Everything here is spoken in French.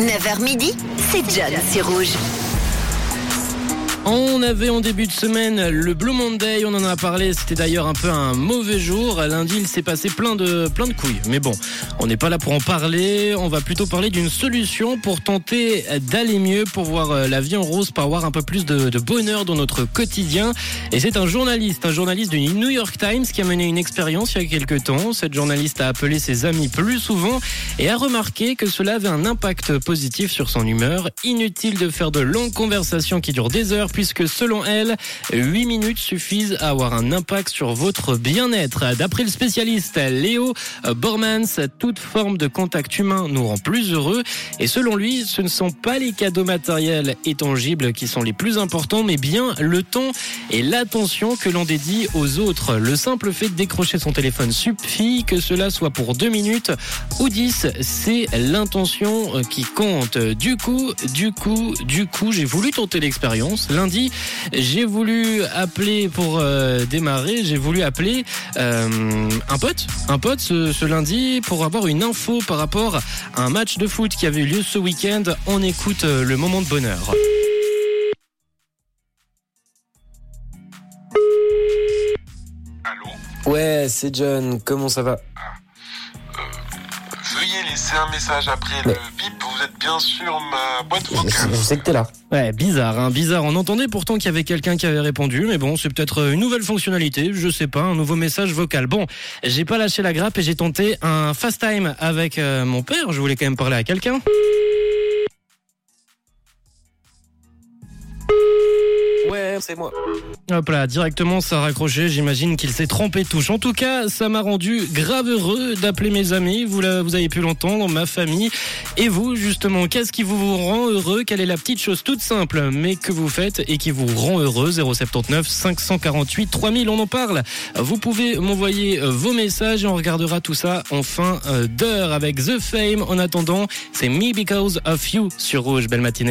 9h midi, c'est John sur Rouge. On avait en début de semaine le Blue Monday, on en a parlé, c'était d'ailleurs un peu un mauvais jour. Lundi, il s'est passé plein de, plein de couilles. Mais bon, on n'est pas là pour en parler, on va plutôt parler d'une solution pour tenter d'aller mieux, pour voir euh, la vie en rose, pour avoir un peu plus de, bonheur dans notre quotidien. Et c'est un journaliste, un journaliste du New York Times qui a mené une expérience il y a quelques temps. Cette journaliste a appelé ses amis plus souvent et a remarqué que cela avait un impact positif sur son humeur. Inutile de faire de longues conversations qui durent des heures puisque selon elle, 8 minutes suffisent à avoir un impact sur votre bien-être. D'après le spécialiste Léo Bormans, toute forme de contact humain nous rend plus heureux et selon lui, ce ne sont pas les cadeaux matériels et tangibles qui sont les plus importants, mais bien le temps et l'attention que l'on dédie aux autres. Le simple fait de décrocher son téléphone suffit, que cela soit pour 2 minutes ou 10, c'est l'intention qui compte. Du coup, du coup, du coup, j'ai voulu tenter l'expérience lundi, j'ai voulu appeler pour euh, démarrer, j'ai voulu appeler euh, un pote, un pote ce, lundi pour avoir une info par rapport à un match de foot qui avait eu lieu ce week-end. On écoute euh, le moment de bonheur. Allô? Ouais, c'est John, comment ça va? Veuillez laisser un message après le bip, vous êtes bien sur ma boîte vocale. Je sais que t'es là. Ouais, bizarre, hein, bizarre. On entendait pourtant qu'il y avait quelqu'un qui avait répondu, mais bon, c'est peut-être une nouvelle fonctionnalité, je sais pas, un nouveau message vocal. Bon, j'ai pas lâché la grappe et j'ai tenté un fast time avec euh, mon père. Je voulais quand même parler à quelqu'un. Ouais, c'est moi. Hop là, directement ça a raccroché, j'imagine qu'il s'est trompé touche. En tout cas, ça m'a rendu grave heureux d'appeler mes amis, vous, la, vous avez pu l'entendre, ma famille. Et vous, justement, qu'est-ce qui vous rend heureux? Quelle est la petite chose toute simple, mais que vous faites et qui vous rend heureux? 079 548 3000, on en parle. Vous pouvez m'envoyer vos messages et on regardera tout ça en fin d'heure avec The Fame. En attendant, c'est Me Because of You sur Rouge. Belle matinée.